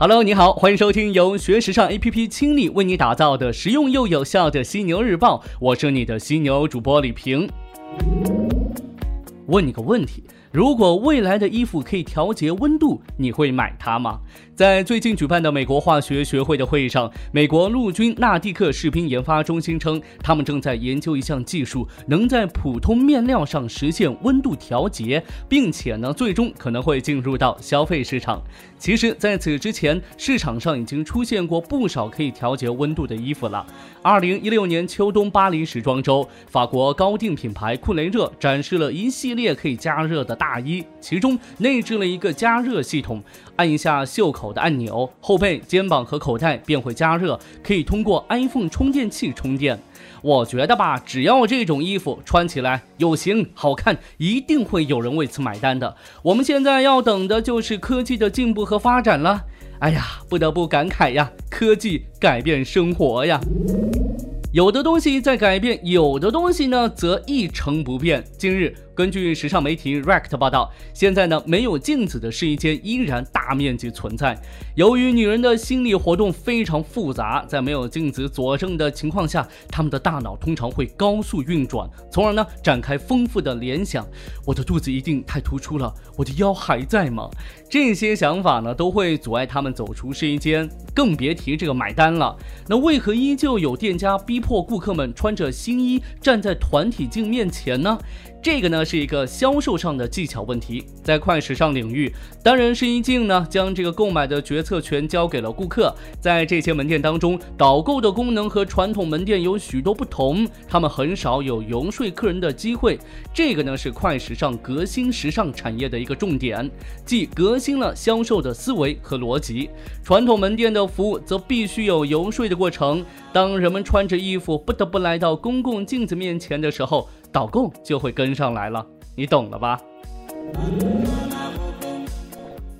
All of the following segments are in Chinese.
Hello，你好，欢迎收听由学时尚 APP 倾力为你打造的实用又有效的犀牛日报，我是你的犀牛主播李平。问你个问题。如果未来的衣服可以调节温度，你会买它吗？在最近举办的美国化学学会的会议上，美国陆军纳蒂克士兵研发中心称，他们正在研究一项技术，能在普通面料上实现温度调节，并且呢，最终可能会进入到消费市场。其实，在此之前，市场上已经出现过不少可以调节温度的衣服了。二零一六年秋冬巴黎时装周，法国高定品牌库雷热展示了一系列可以加热的。大衣其中内置了一个加热系统，按一下袖口的按钮，后背、肩膀和口袋便会加热，可以通过 iPhone 充电器充电。我觉得吧，只要这种衣服穿起来有型、好看，一定会有人为此买单的。我们现在要等的就是科技的进步和发展了。哎呀，不得不感慨呀，科技改变生活呀。有的东西在改变，有的东西呢则一成不变。近日。根据时尚媒体 Rect 报道，现在呢，没有镜子的试衣间依然大面积存在。由于女人的心理活动非常复杂，在没有镜子佐证的情况下，她们的大脑通常会高速运转，从而呢展开丰富的联想。我的肚子一定太突出了，我的腰还在吗？这些想法呢都会阻碍她们走出试衣间，更别提这个买单了。那为何依旧有店家逼迫顾客们穿着新衣站在团体镜面前呢？这个呢是一个销售上的技巧问题，在快时尚领域，单人试衣镜呢将这个购买的决策权交给了顾客。在这些门店当中，导购的功能和传统门店有许多不同，他们很少有游说客人的机会。这个呢是快时尚革新时尚产业的一个重点，即革新了销售的思维和逻辑。传统门店的服务则必须有游说的过程。当人们穿着衣服不得不来到公共镜子面前的时候。导购就会跟上来了，你懂了吧？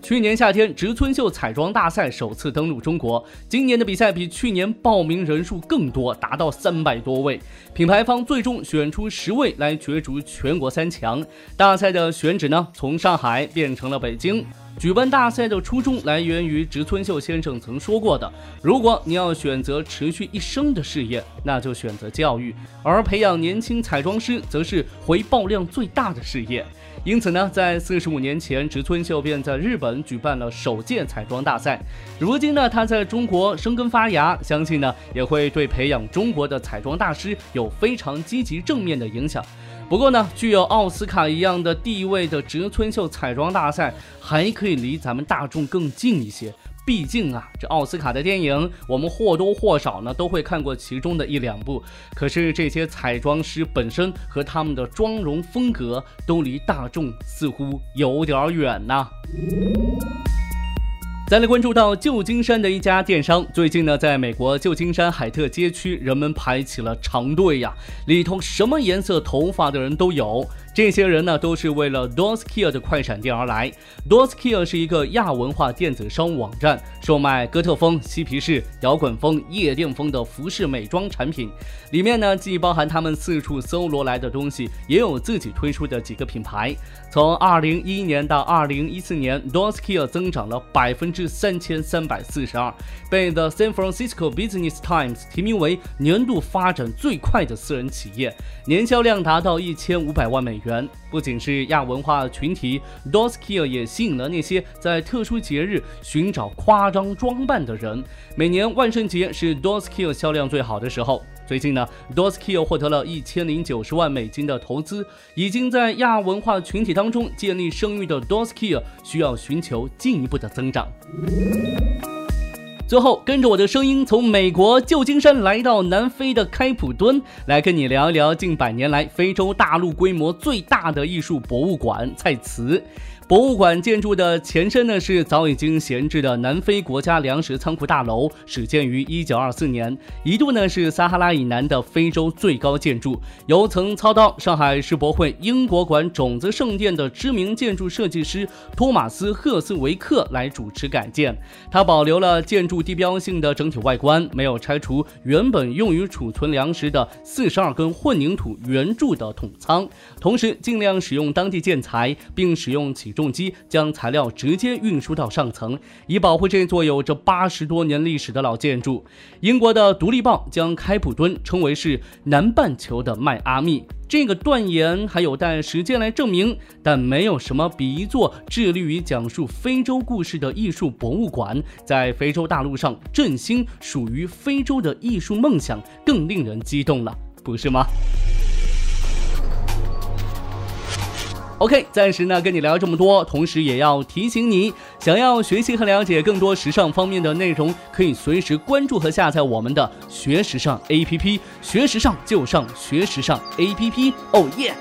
去年夏天，植村秀彩妆大赛首次登陆中国。今年的比赛比去年报名人数更多，达到三百多位。品牌方最终选出十位来角逐全国三强。大赛的选址呢，从上海变成了北京。举办大赛的初衷来源于植村秀先生曾说过的：“如果你要选择持续一生的事业，那就选择教育；而培养年轻彩妆师，则是回报量最大的事业。”因此呢，在四十五年前，植村秀便在日本举办了首届彩妆大赛。如今呢，他在中国生根发芽，相信呢，也会对培养中国的彩妆大师有非常积极正面的影响。不过呢，具有奥斯卡一样的地位的植村秀彩妆大赛，还可以离咱们大众更近一些。毕竟啊，这奥斯卡的电影，我们或多或少呢都会看过其中的一两部。可是这些彩妆师本身和他们的妆容风格，都离大众似乎有点远呐。再来关注到旧金山的一家电商，最近呢，在美国旧金山海特街区，人们排起了长队呀，里头什么颜色头发的人都有。这些人呢，都是为了 Doskia 的快闪店而来。Doskia 是一个亚文化电子商务网站，售卖哥特风、嬉皮士、摇滚风、夜店风的服饰美妆产品。里面呢，既包含他们四处搜罗来的东西，也有自己推出的几个品牌。从2011年到2014年，Doskia 增长了百分之三千三百四十二，被 The San Francisco Business Times 提名为年度发展最快的私人企业，年销量达到一千五百万美元。人不仅是亚文化群体，Doskia 也吸引了那些在特殊节日寻找夸张装扮的人。每年万圣节是 Doskia 销量最好的时候。最近呢，Doskia 获得了一千零九十万美金的投资，已经在亚文化群体当中建立声誉的 Doskia 需要寻求进一步的增长。最后，跟着我的声音，从美国旧金山来到南非的开普敦，来跟你聊一聊近百年来非洲大陆规模最大的艺术博物馆——蔡茨。博物馆建筑的前身呢是早已经闲置的南非国家粮食仓库大楼，始建于一九二四年，一度呢是撒哈拉以南的非洲最高建筑，由曾操刀上海世博会英国馆种子圣殿的知名建筑设计师托马斯赫斯维克来主持改建。他保留了建筑地标性的整体外观，没有拆除原本用于储存粮食的四十二根混凝土圆柱的桶仓，同时尽量使用当地建材，并使用起。重机将材料直接运输到上层，以保护这座有着八十多年历史的老建筑。英国的《独立报》将开普敦称为是南半球的迈阿密。这个断言还有待时间来证明，但没有什么比一座致力于讲述非洲故事的艺术博物馆，在非洲大陆上振兴属于非洲的艺术梦想更令人激动了，不是吗？OK，暂时呢跟你聊这么多，同时也要提醒你，想要学习和了解更多时尚方面的内容，可以随时关注和下载我们的学时尚 APP，学时尚就上学时尚 APP，哦耶！